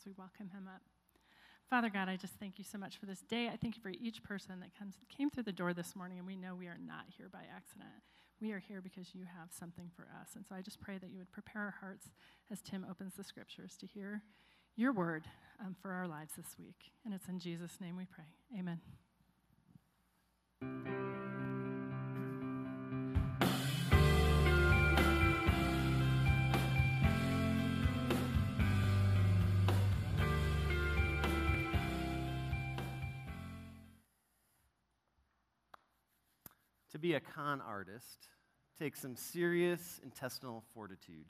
as we welcome him up. Father God, I just thank you so much for this day. I thank you for each person that comes, came through the door this morning, and we know we are not here by accident. We are here because you have something for us. And so I just pray that you would prepare our hearts as Tim opens the scriptures to hear your word um, for our lives this week. And it's in Jesus' name we pray. Amen. Be a con artist takes some serious intestinal fortitude.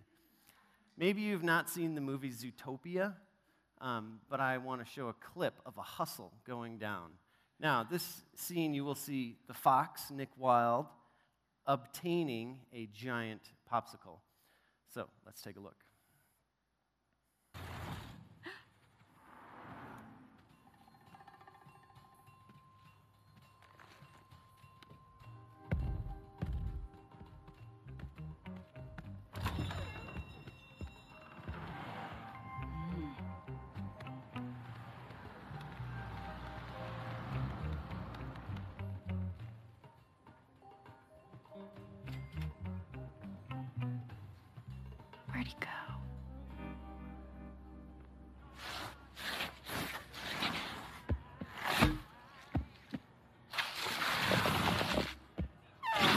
Maybe you've not seen the movie Zootopia, um, but I want to show a clip of a hustle going down. Now, this scene, you will see the fox, Nick Wilde, obtaining a giant popsicle. So let's take a look.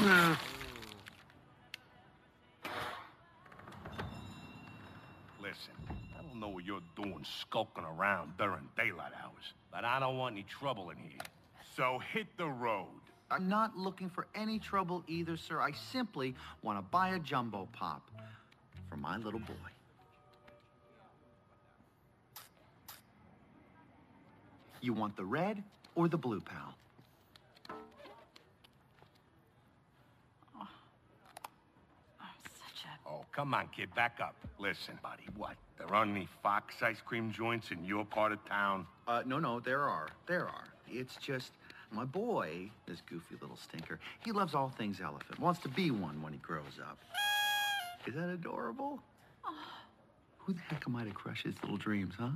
Listen, I don't know what you're doing skulking around during daylight hours, but I don't want any trouble in here. So hit the road. I'm not looking for any trouble either, sir. I simply want to buy a jumbo pop for my little boy. You want the red or the blue, pal? Come on, kid, back up. Listen, buddy, what? There aren't any Fox ice cream joints in your part of town? Uh, no, no, there are. There are. It's just my boy, this goofy little stinker, he loves all things elephant, wants to be one when he grows up. Is that adorable? Who the heck am I to crush his little dreams, huh?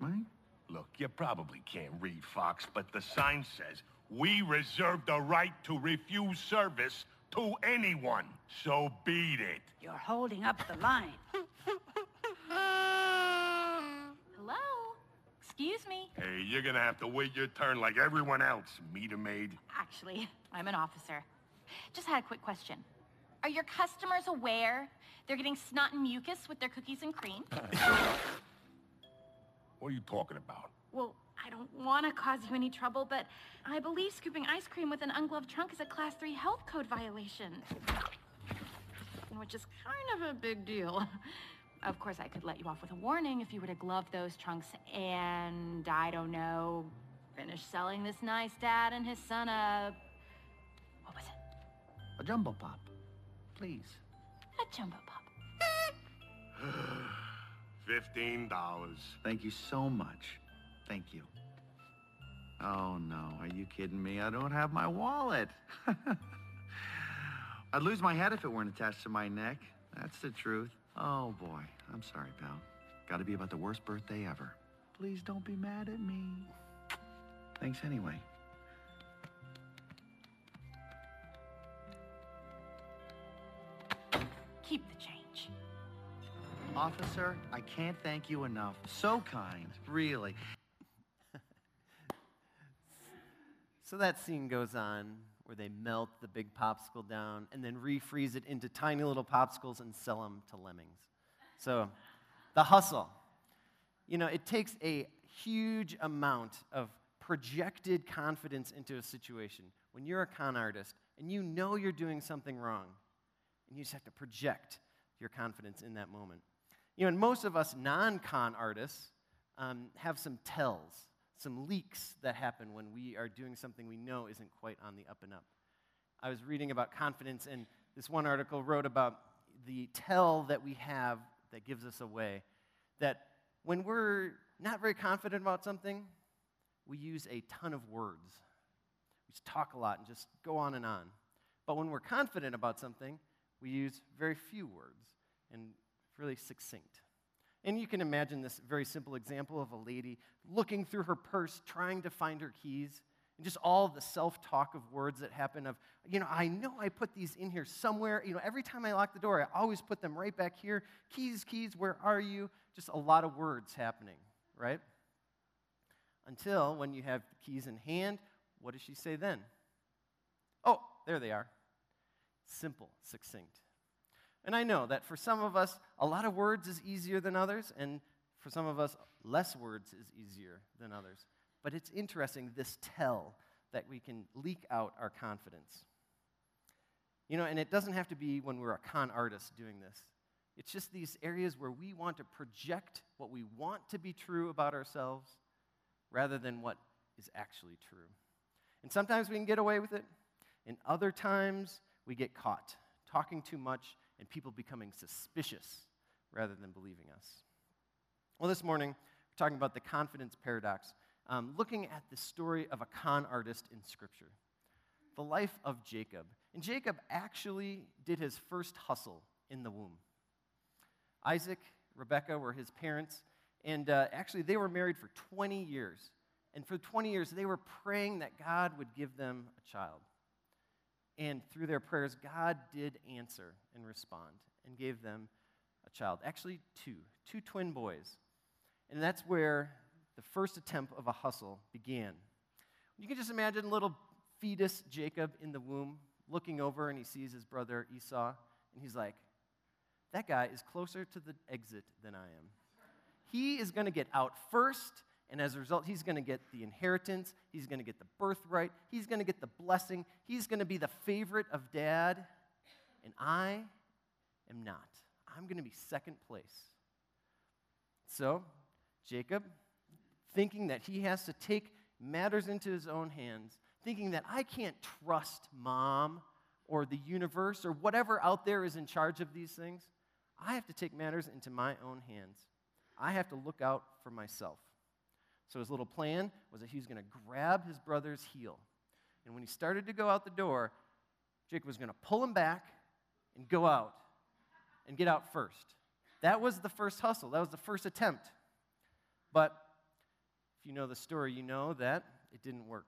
Right? Look, you probably can't read Fox, but the sign says, we reserve the right to refuse service to anyone. So beat it. You're holding up the line. Hello? Excuse me. Hey, you're gonna have to wait your turn like everyone else, meter maid. Actually, I'm an officer. Just had a quick question. Are your customers aware they're getting snot and mucus with their cookies and cream? What are you talking about? Well, I don't want to cause you any trouble, but I believe scooping ice cream with an ungloved trunk is a Class 3 health code violation. Which is kind of a big deal. Of course, I could let you off with a warning if you were to glove those trunks and, I don't know, finish selling this nice dad and his son a. What was it? A jumbo pop. Please. A jumbo pop. Fifteen dollars. Thank you so much. Thank you. Oh, no. Are you kidding me? I don't have my wallet. I'd lose my head if it weren't attached to my neck. That's the truth. Oh, boy. I'm sorry, pal. Gotta be about the worst birthday ever. Please don't be mad at me. Thanks anyway. Keep the change. Officer, I can't thank you enough. So kind, really. So that scene goes on where they melt the big popsicle down and then refreeze it into tiny little popsicles and sell them to lemmings. So the hustle. You know, it takes a huge amount of projected confidence into a situation. When you're a con artist and you know you're doing something wrong, and you just have to project your confidence in that moment. You know, and most of us non con artists um, have some tells, some leaks that happen when we are doing something we know isn't quite on the up and up. I was reading about confidence, and this one article wrote about the tell that we have that gives us away that when we're not very confident about something, we use a ton of words. We just talk a lot and just go on and on. But when we're confident about something, we use very few words and really succinct. And you can imagine this very simple example of a lady looking through her purse, trying to find her keys, and just all the self talk of words that happen of, you know, I know I put these in here somewhere. You know, every time I lock the door, I always put them right back here. Keys, keys, where are you? Just a lot of words happening, right? Until when you have the keys in hand, what does she say then? Oh, there they are. Simple, succinct. And I know that for some of us, a lot of words is easier than others, and for some of us, less words is easier than others. But it's interesting, this tell that we can leak out our confidence. You know, and it doesn't have to be when we're a con artist doing this. It's just these areas where we want to project what we want to be true about ourselves rather than what is actually true. And sometimes we can get away with it, and other times we get caught talking too much and people becoming suspicious rather than believing us. Well, this morning, we're talking about the confidence paradox, um, looking at the story of a con artist in Scripture, the life of Jacob. And Jacob actually did his first hustle in the womb. Isaac, Rebekah were his parents, and uh, actually, they were married for 20 years. And for 20 years, they were praying that God would give them a child. And through their prayers, God did answer and respond and gave them a child. Actually, two, two twin boys. And that's where the first attempt of a hustle began. You can just imagine little fetus Jacob in the womb looking over and he sees his brother Esau, and he's like, That guy is closer to the exit than I am. He is going to get out first, and as a result, he's going to get the inheritance, he's going to get the birthright, he's going to get the blessing, he's going to be the favorite of dad, and I am not. I'm going to be second place. So, Jacob, thinking that he has to take matters into his own hands, thinking that I can't trust mom or the universe or whatever out there is in charge of these things, I have to take matters into my own hands. I have to look out for myself. So his little plan was that he was going to grab his brother's heel. And when he started to go out the door, Jacob was going to pull him back and go out and get out first. That was the first hustle, that was the first attempt. But if you know the story, you know that it didn't work.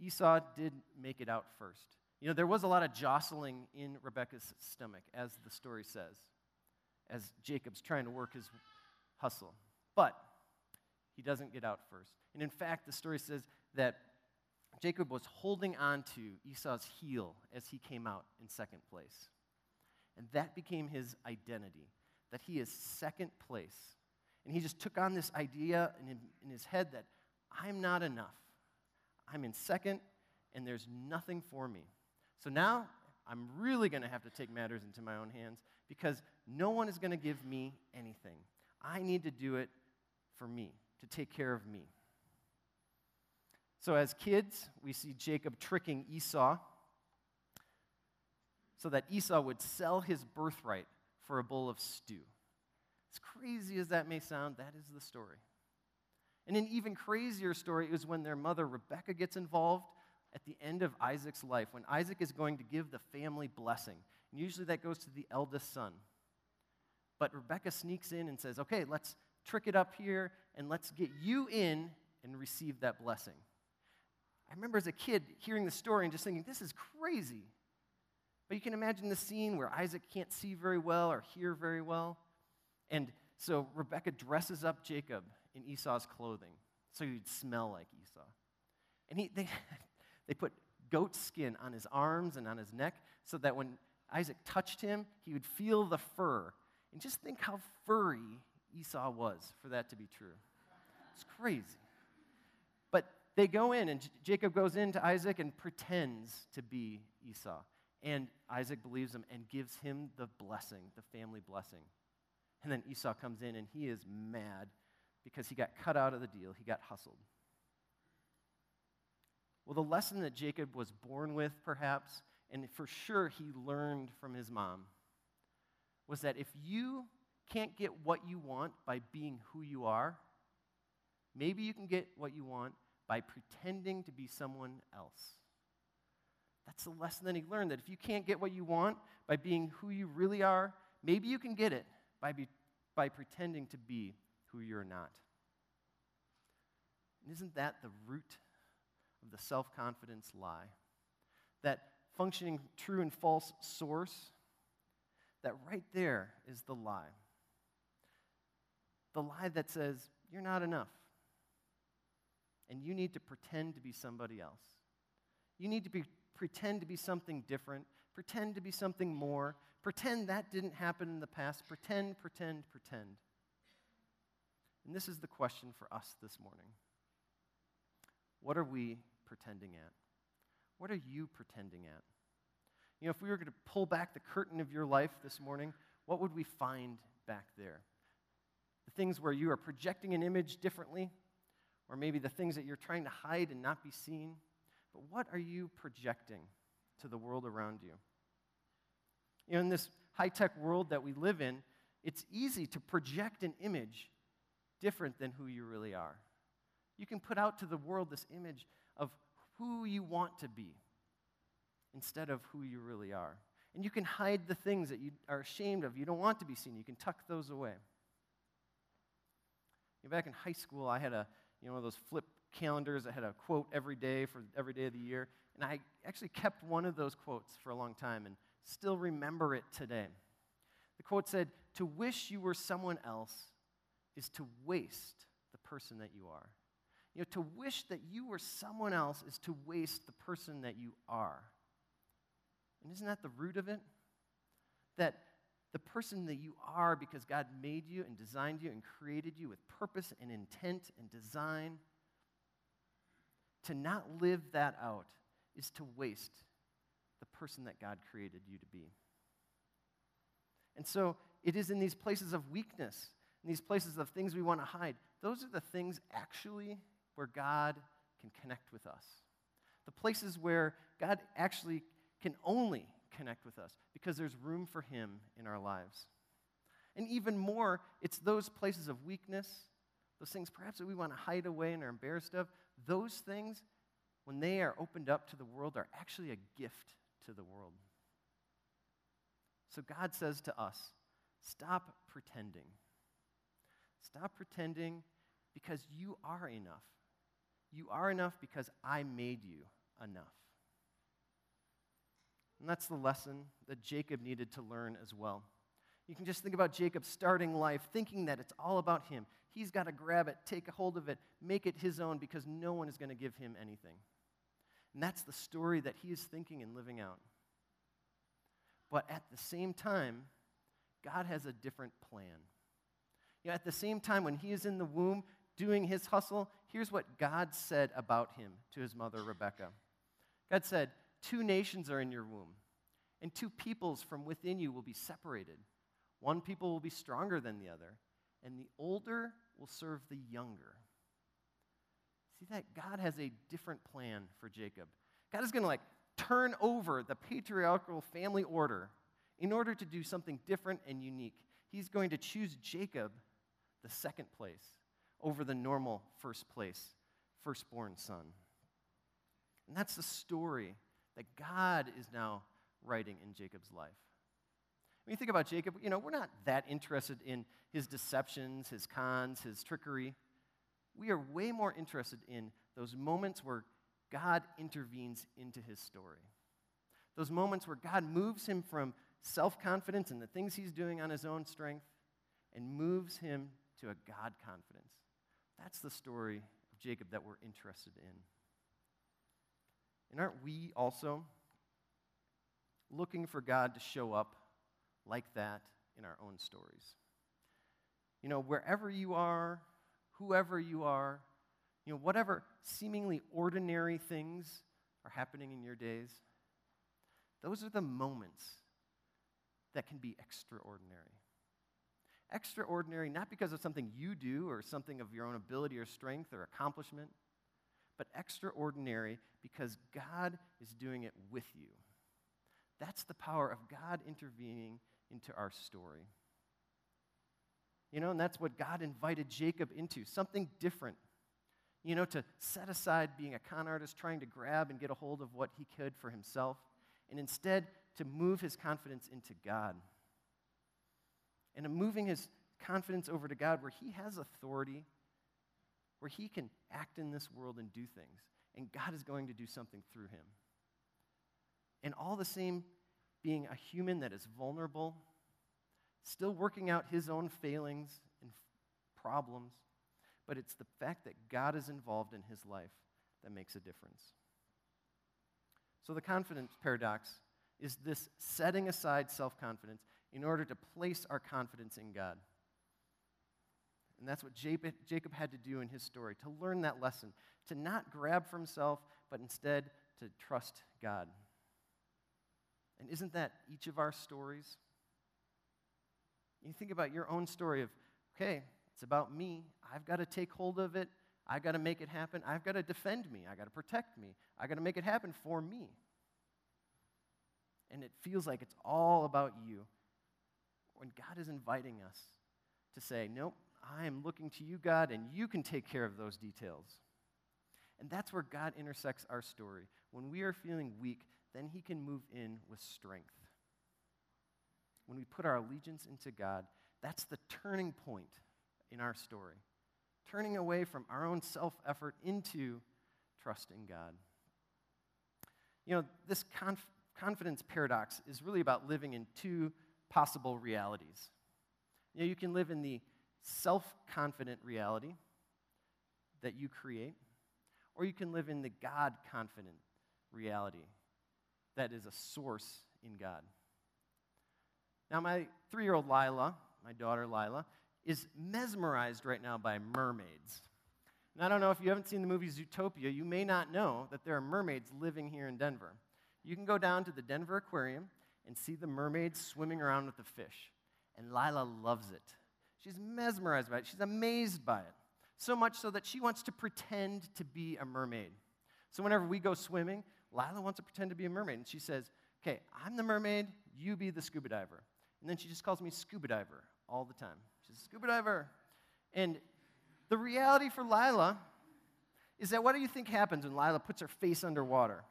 Esau did make it out first. You know, there was a lot of jostling in Rebekah's stomach, as the story says, as Jacob's trying to work his hustle. But he doesn't get out first. And in fact, the story says that Jacob was holding on to Esau's heel as he came out in second place. And that became his identity, that he is second place. And he just took on this idea in, in his head that I'm not enough. I'm in second, and there's nothing for me. So now I'm really going to have to take matters into my own hands because no one is going to give me anything. I need to do it for me, to take care of me. So, as kids, we see Jacob tricking Esau so that Esau would sell his birthright for a bowl of stew. As crazy as that may sound, that is the story. And an even crazier story is when their mother, Rebecca, gets involved at the end of Isaac's life, when Isaac is going to give the family blessing. And usually that goes to the eldest son. But Rebecca sneaks in and says, okay, let's trick it up here and let's get you in and receive that blessing. I remember as a kid hearing the story and just thinking, this is crazy. But you can imagine the scene where Isaac can't see very well or hear very well. And so Rebecca dresses up Jacob in Esau's clothing so he'd smell like Esau. And he, they, they put goat skin on his arms and on his neck so that when Isaac touched him, he would feel the fur. And just think how furry Esau was for that to be true. It's crazy. But they go in, and J- Jacob goes in to Isaac and pretends to be Esau. And Isaac believes him and gives him the blessing, the family blessing. And then Esau comes in and he is mad because he got cut out of the deal, he got hustled. Well, the lesson that Jacob was born with, perhaps, and for sure he learned from his mom, was that if you can't get what you want by being who you are, maybe you can get what you want by pretending to be someone else. That's the lesson that he learned that if you can't get what you want by being who you really are, maybe you can get it by be by pretending to be who you're not. And isn't that the root of the self confidence lie? That functioning true and false source, that right there is the lie. The lie that says, you're not enough. And you need to pretend to be somebody else. You need to be, pretend to be something different, pretend to be something more, pretend that didn't happen in the past, pretend, pretend, pretend. And this is the question for us this morning. What are we pretending at? What are you pretending at? You know, if we were going to pull back the curtain of your life this morning, what would we find back there? The things where you are projecting an image differently, or maybe the things that you're trying to hide and not be seen. But what are you projecting to the world around you? You know, in this high tech world that we live in, it's easy to project an image different than who you really are. You can put out to the world this image of who you want to be instead of who you really are. And you can hide the things that you are ashamed of, you don't want to be seen. You can tuck those away. Know, back in high school, I had a, you know, one of those flip calendars that had a quote every day for every day of the year. And I actually kept one of those quotes for a long time and still remember it today. The quote said, To wish you were someone else is to waste the person that you are. You know, to wish that you were someone else is to waste the person that you are. And isn't that the root of it? That the person that you are because God made you and designed you and created you with purpose and intent and design, to not live that out is to waste the person that God created you to be. And so it is in these places of weakness, in these places of things we want to hide, those are the things actually where God can connect with us. The places where God actually can only connect with us because there's room for Him in our lives. And even more, it's those places of weakness, those things perhaps that we want to hide away and are embarrassed of, those things, when they are opened up to the world, are actually a gift to the world. So God says to us, stop pretending. Stop pretending because you are enough. You are enough because I made you enough. And that's the lesson that Jacob needed to learn as well. You can just think about Jacob starting life thinking that it's all about him. He's got to grab it, take a hold of it, make it his own because no one is going to give him anything. And that's the story that he is thinking and living out. But at the same time, God has a different plan. You know, at the same time, when he is in the womb doing his hustle, here's what God said about him to his mother, Rebecca. God said, Two nations are in your womb, and two peoples from within you will be separated. One people will be stronger than the other, and the older will serve the younger. See that? God has a different plan for Jacob. God is going to like turn over the patriarchal family order in order to do something different and unique. He's going to choose Jacob, the second place, over the normal first place, firstborn son. And that's the story that God is now writing in Jacob's life. When you think about Jacob, you know, we're not that interested in his deceptions, his cons, his trickery. We are way more interested in those moments where God intervenes into his story. Those moments where God moves him from self confidence and the things he's doing on his own strength and moves him to a God confidence. That's the story of Jacob that we're interested in. And aren't we also looking for God to show up like that in our own stories? You know, wherever you are, whoever you are, you know, whatever seemingly ordinary things are happening in your days, those are the moments that can be extraordinary. Extraordinary, not because of something you do or something of your own ability or strength or accomplishment, but extraordinary because God is doing it with you. That's the power of God intervening into our story. You know, and that's what God invited Jacob into something different. You know, to set aside being a con artist, trying to grab and get a hold of what he could for himself, and instead to move his confidence into God. And moving his confidence over to God where He has authority, where He can act in this world and do things, and God is going to do something through Him. And all the same, being a human that is vulnerable, still working out his own failings and problems, but it's the fact that God is involved in his life that makes a difference. So, the confidence paradox is this setting aside self confidence in order to place our confidence in God. And that's what Jacob had to do in his story to learn that lesson, to not grab for himself, but instead to trust God. And isn't that each of our stories? You think about your own story of, okay, it's about me. I've got to take hold of it. I've got to make it happen. I've got to defend me. I've got to protect me. I've got to make it happen for me. And it feels like it's all about you. When God is inviting us to say, nope, I am looking to you, God, and you can take care of those details. And that's where God intersects our story. When we are feeling weak, then He can move in with strength. When we put our allegiance into God, that's the turning point in our story. Turning away from our own self effort into trusting God. You know, this conf- confidence paradox is really about living in two possible realities. You know, you can live in the self confident reality that you create, or you can live in the God confident reality that is a source in God. Now, my three year old Lila, my daughter Lila, is mesmerized right now by mermaids. And I don't know if you haven't seen the movie Zootopia, you may not know that there are mermaids living here in Denver. You can go down to the Denver Aquarium and see the mermaids swimming around with the fish. And Lila loves it. She's mesmerized by it, she's amazed by it. So much so that she wants to pretend to be a mermaid. So whenever we go swimming, Lila wants to pretend to be a mermaid. And she says, Okay, I'm the mermaid, you be the scuba diver. And then she just calls me scuba diver all the time. She's scuba diver. And the reality for Lila is that what do you think happens when Lila puts her face underwater?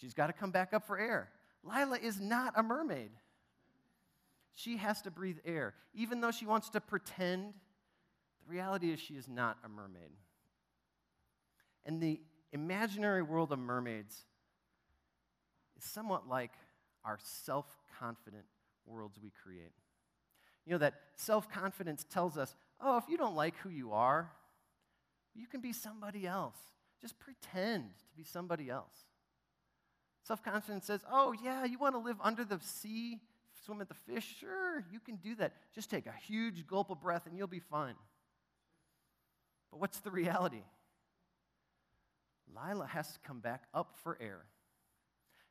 She's got to come back up for air. Lila is not a mermaid. She has to breathe air. Even though she wants to pretend, the reality is she is not a mermaid. And the imaginary world of mermaids is somewhat like our self confident worlds we create. You know, that self confidence tells us, oh, if you don't like who you are, you can be somebody else. Just pretend to be somebody else. Self confidence says, oh, yeah, you want to live under the sea, swim at the fish? Sure, you can do that. Just take a huge gulp of breath and you'll be fine. But what's the reality? Lila has to come back up for air.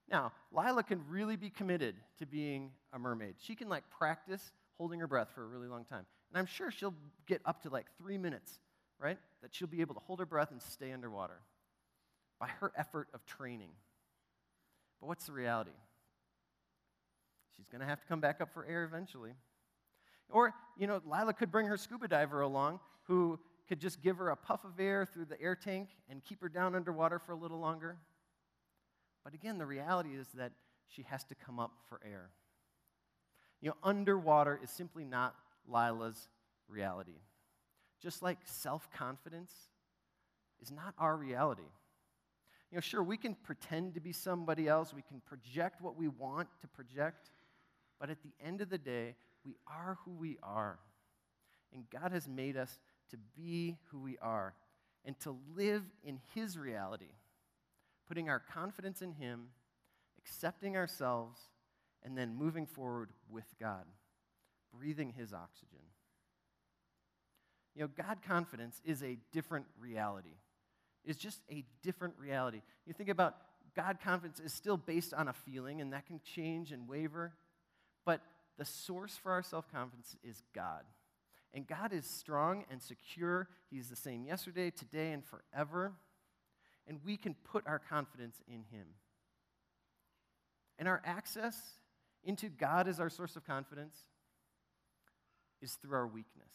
Now, Lila can really be committed to being a mermaid. She can like practice holding her breath for a really long time. And I'm sure she'll get up to like three minutes, right? That she'll be able to hold her breath and stay underwater by her effort of training. But what's the reality? She's going to have to come back up for air eventually. Or, you know, Lila could bring her scuba diver along who could just give her a puff of air through the air tank and keep her down underwater for a little longer. But again, the reality is that she has to come up for air. You know, underwater is simply not Lila's reality. Just like self confidence is not our reality. You know, sure, we can pretend to be somebody else, we can project what we want to project, but at the end of the day, we are who we are. And God has made us to be who we are and to live in His reality, putting our confidence in Him, accepting ourselves, and then moving forward with God, breathing His oxygen. You know, God confidence is a different reality. It's just a different reality. You think about God confidence is still based on a feeling, and that can change and waver, but the source for our self confidence is God. And God is strong and secure. He's the same yesterday, today, and forever. And we can put our confidence in Him. And our access into God as our source of confidence is through our weakness.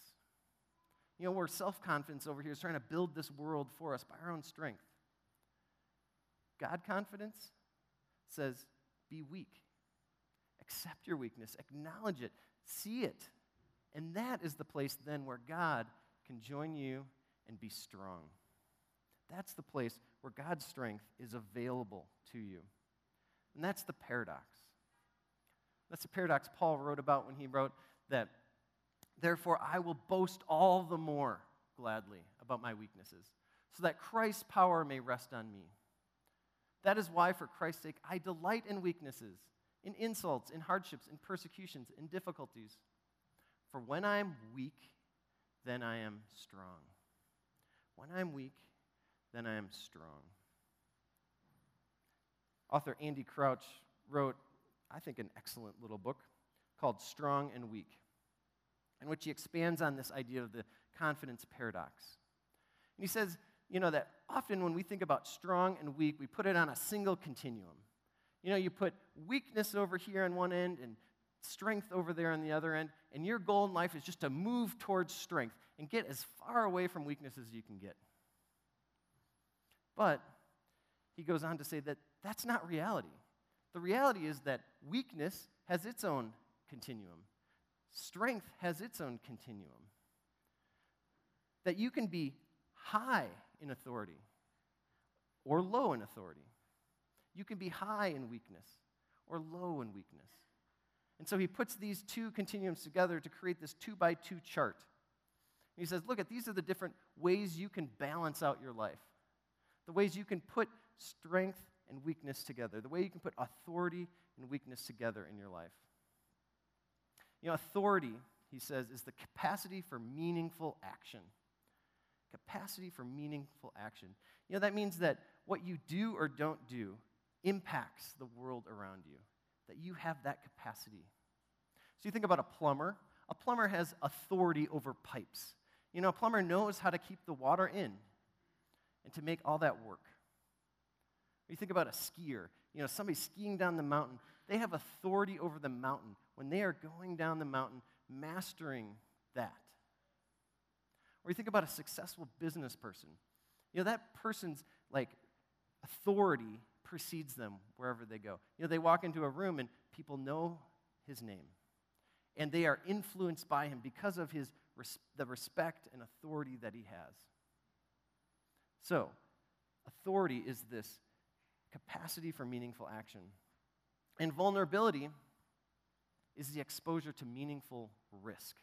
You know, where self confidence over here is trying to build this world for us by our own strength. God confidence says, be weak. Accept your weakness, acknowledge it, see it. And that is the place then where God can join you and be strong. That's the place where God's strength is available to you. And that's the paradox. That's the paradox Paul wrote about when he wrote that, therefore, I will boast all the more gladly about my weaknesses, so that Christ's power may rest on me. That is why, for Christ's sake, I delight in weaknesses, in insults, in hardships, in persecutions, in difficulties. For when I am weak, then I am strong. When I am weak, then I am strong. Author Andy Crouch wrote, I think, an excellent little book called Strong and Weak, in which he expands on this idea of the confidence paradox. And he says, you know, that often when we think about strong and weak, we put it on a single continuum. You know, you put weakness over here on one end and strength over there on the other end, and your goal in life is just to move towards strength and get as far away from weakness as you can get. But he goes on to say that that's not reality. The reality is that weakness has its own continuum, strength has its own continuum. That you can be high in authority or low in authority. You can be high in weakness or low in weakness. And so he puts these two continuums together to create this two by two chart. he says, Look at these are the different ways you can balance out your life the ways you can put strength and weakness together, the way you can put authority and weakness together in your life. You know, authority, he says, is the capacity for meaningful action. Capacity for meaningful action. You know, that means that what you do or don't do impacts the world around you, that you have that capacity. So you think about a plumber. A plumber has authority over pipes. You know, a plumber knows how to keep the water in and to make all that work. you think about a skier, you know, somebody skiing down the mountain, they have authority over the mountain when they are going down the mountain, mastering that. Or you think about a successful business person. You know, that person's like authority precedes them wherever they go. You know, they walk into a room and people know his name. And they are influenced by him because of his the respect and authority that he has. So, authority is this capacity for meaningful action. And vulnerability is the exposure to meaningful risk.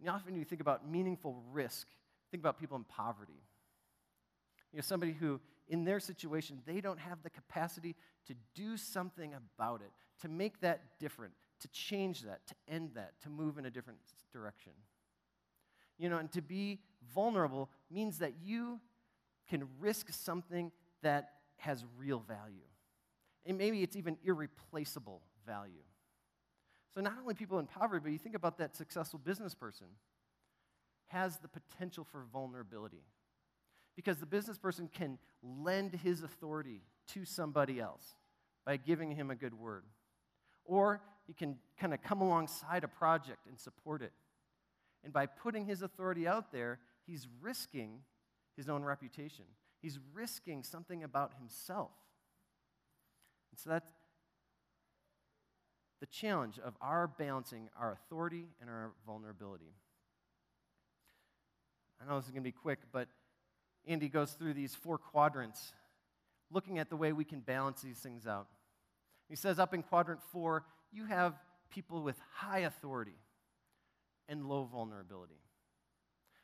And often you think about meaningful risk, think about people in poverty. You know, somebody who, in their situation, they don't have the capacity to do something about it, to make that different, to change that, to end that, to move in a different direction. You know, and to be vulnerable means that you can risk something that has real value. And maybe it's even irreplaceable value. So, not only people in poverty, but you think about that successful business person has the potential for vulnerability. Because the business person can lend his authority to somebody else by giving him a good word. Or he can kind of come alongside a project and support it. And by putting his authority out there, he's risking his own reputation. He's risking something about himself. And so that's the challenge of our balancing our authority and our vulnerability. I know this is going to be quick, but Andy goes through these four quadrants, looking at the way we can balance these things out. He says up in quadrant four, you have people with high authority and low vulnerability.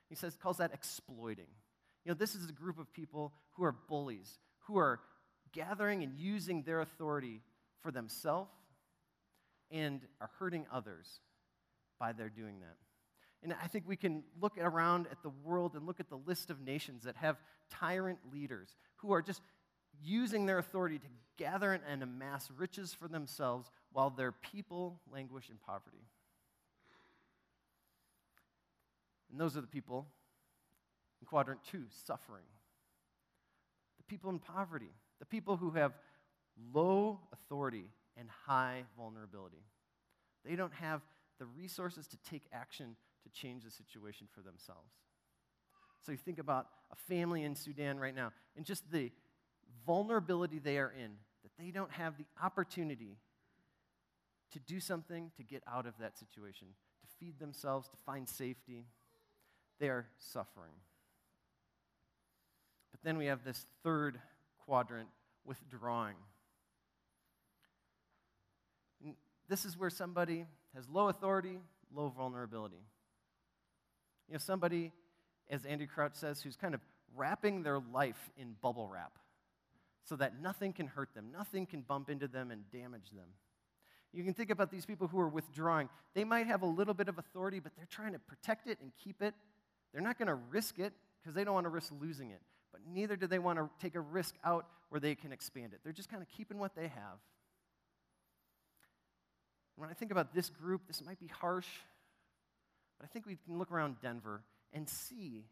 He says, calls that exploiting. You know, this is a group of people who are bullies, who are gathering and using their authority for themselves and are hurting others by their doing that. And I think we can look around at the world and look at the list of nations that have tyrant leaders who are just using their authority to gather and amass riches for themselves while their people languish in poverty. And those are the people in quadrant two suffering. The people in poverty, the people who have low authority and high vulnerability. They don't have the resources to take action to change the situation for themselves. So you think about a family in Sudan right now and just the vulnerability they are in, that they don't have the opportunity to do something to get out of that situation, to feed themselves, to find safety. They are suffering. But then we have this third quadrant withdrawing. And this is where somebody has low authority, low vulnerability. You know, somebody, as Andy Crouch says, who's kind of wrapping their life in bubble wrap so that nothing can hurt them, nothing can bump into them and damage them. You can think about these people who are withdrawing. They might have a little bit of authority, but they're trying to protect it and keep it. They're not going to risk it because they don't want to risk losing it. But neither do they want to take a risk out where they can expand it. They're just kind of keeping what they have. When I think about this group, this might be harsh, but I think we can look around Denver and see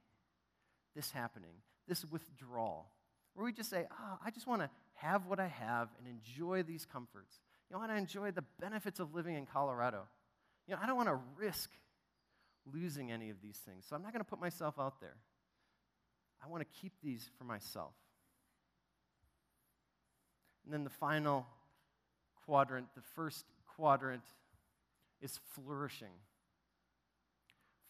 this happening, this withdrawal, where we just say, oh, I just want to have what I have and enjoy these comforts. You know, I want to enjoy the benefits of living in Colorado. You know, I don't want to risk losing any of these things, so I'm not going to put myself out there. I want to keep these for myself. And then the final quadrant, the first quadrant, is flourishing.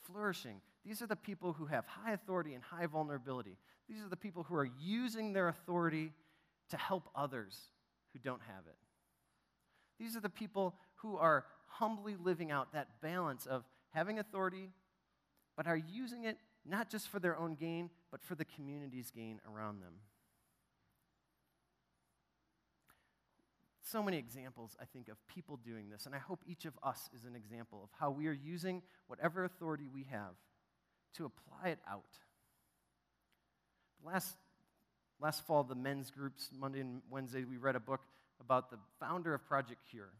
Flourishing. These are the people who have high authority and high vulnerability. These are the people who are using their authority to help others who don't have it. These are the people who are humbly living out that balance of having authority, but are using it not just for their own gain, but for the community's gain around them. So many examples, I think, of people doing this, and I hope each of us is an example of how we are using whatever authority we have to apply it out. Last, last fall, the men's groups, Monday and Wednesday, we read a book about the founder of Project Cure.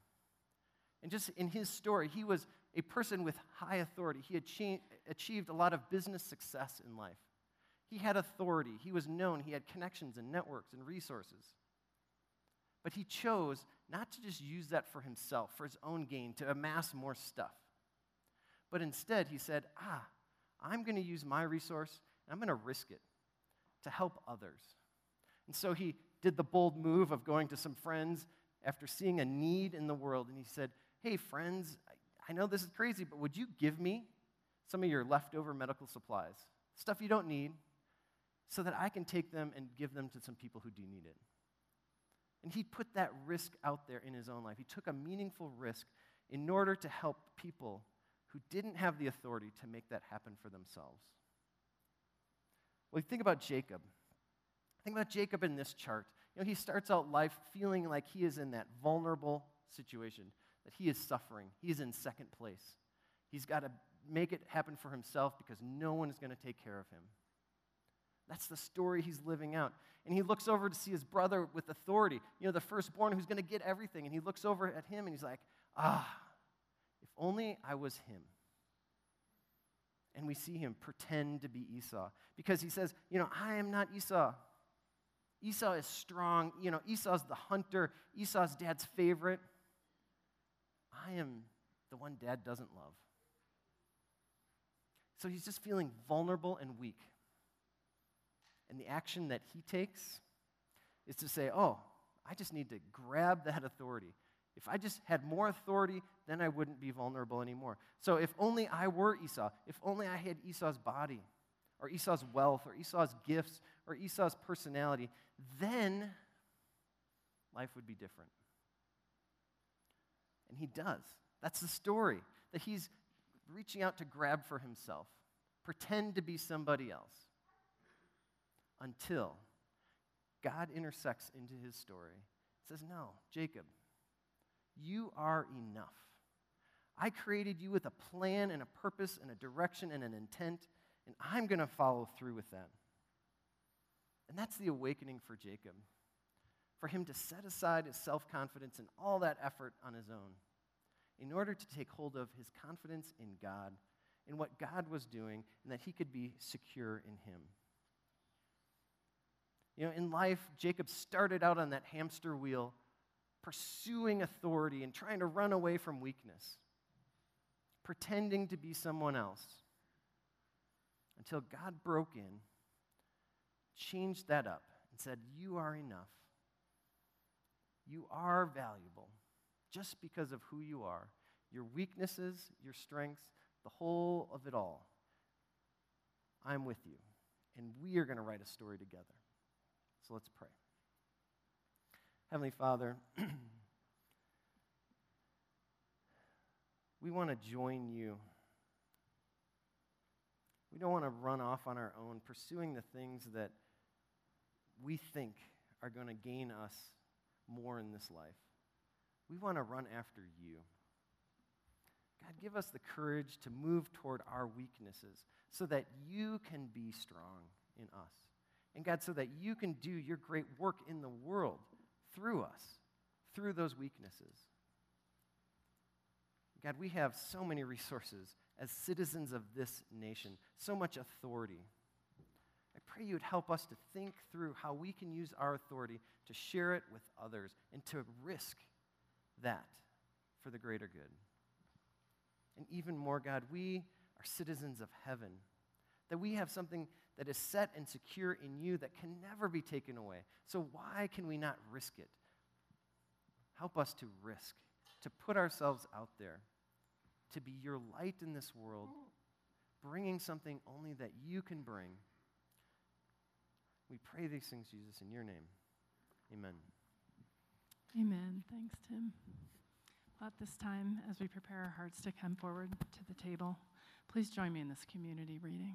And just in his story, he was a person with high authority. He cha- achieved a lot of business success in life. He had authority. He was known. He had connections and networks and resources. But he chose not to just use that for himself, for his own gain, to amass more stuff. But instead, he said, Ah, I'm going to use my resource and I'm going to risk it to help others. And so he did the bold move of going to some friends after seeing a need in the world, and he said, Hey, friends, I know this is crazy, but would you give me some of your leftover medical supplies, stuff you don't need, so that I can take them and give them to some people who do need it? And he put that risk out there in his own life. He took a meaningful risk in order to help people who didn't have the authority to make that happen for themselves. Well, think about Jacob. Think about Jacob in this chart. You know, he starts out life feeling like he is in that vulnerable situation, that he is suffering. He is in second place. He's got to make it happen for himself because no one is going to take care of him. That's the story he's living out. And he looks over to see his brother with authority, you know, the firstborn who's going to get everything. And he looks over at him and he's like, ah, if only I was him. And we see him pretend to be Esau because he says, you know, I am not Esau. Esau is strong. You know, Esau's the hunter, Esau's dad's favorite. I am the one dad doesn't love. So he's just feeling vulnerable and weak. And the action that he takes is to say, oh, I just need to grab that authority. If I just had more authority, then I wouldn't be vulnerable anymore. So if only I were Esau, if only I had Esau's body, or Esau's wealth, or Esau's gifts, or Esau's personality, then life would be different. And he does. That's the story that he's reaching out to grab for himself, pretend to be somebody else until God intersects into his story. And says, No, Jacob, you are enough. I created you with a plan and a purpose and a direction and an intent, and I'm going to follow through with that. And that's the awakening for Jacob. For him to set aside his self confidence and all that effort on his own in order to take hold of his confidence in God, in what God was doing, and that he could be secure in him. You know, in life, Jacob started out on that hamster wheel, pursuing authority and trying to run away from weakness, pretending to be someone else, until God broke in, changed that up, and said, You are enough. You are valuable, just because of who you are, your weaknesses, your strengths, the whole of it all. I'm with you, and we are going to write a story together. So let's pray. Heavenly Father, we want to join you. We don't want to run off on our own, pursuing the things that we think are going to gain us more in this life. We want to run after you. God, give us the courage to move toward our weaknesses so that you can be strong in us. And God, so that you can do your great work in the world through us, through those weaknesses. God, we have so many resources as citizens of this nation, so much authority. I pray you'd help us to think through how we can use our authority to share it with others and to risk that for the greater good. And even more, God, we are citizens of heaven, that we have something that is set and secure in you that can never be taken away. So, why can we not risk it? Help us to risk, to put ourselves out there, to be your light in this world, bringing something only that you can bring. We pray these things, Jesus, in your name. Amen. Amen. Thanks, Tim. At this time, as we prepare our hearts to come forward to the table, please join me in this community reading.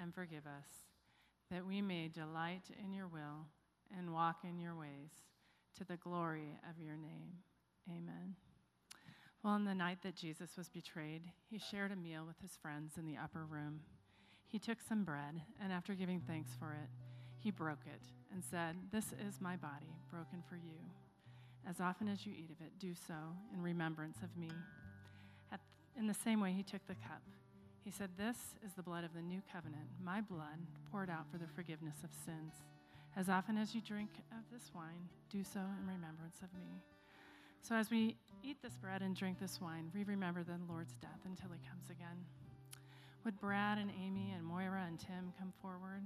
and forgive us, that we may delight in your will and walk in your ways to the glory of your name. Amen. Well, on the night that Jesus was betrayed, he shared a meal with his friends in the upper room. He took some bread, and after giving thanks for it, he broke it and said, This is my body, broken for you. As often as you eat of it, do so in remembrance of me. At, in the same way, he took the cup. He said, This is the blood of the new covenant, my blood poured out for the forgiveness of sins. As often as you drink of this wine, do so in remembrance of me. So, as we eat this bread and drink this wine, we remember the Lord's death until he comes again. Would Brad and Amy and Moira and Tim come forward?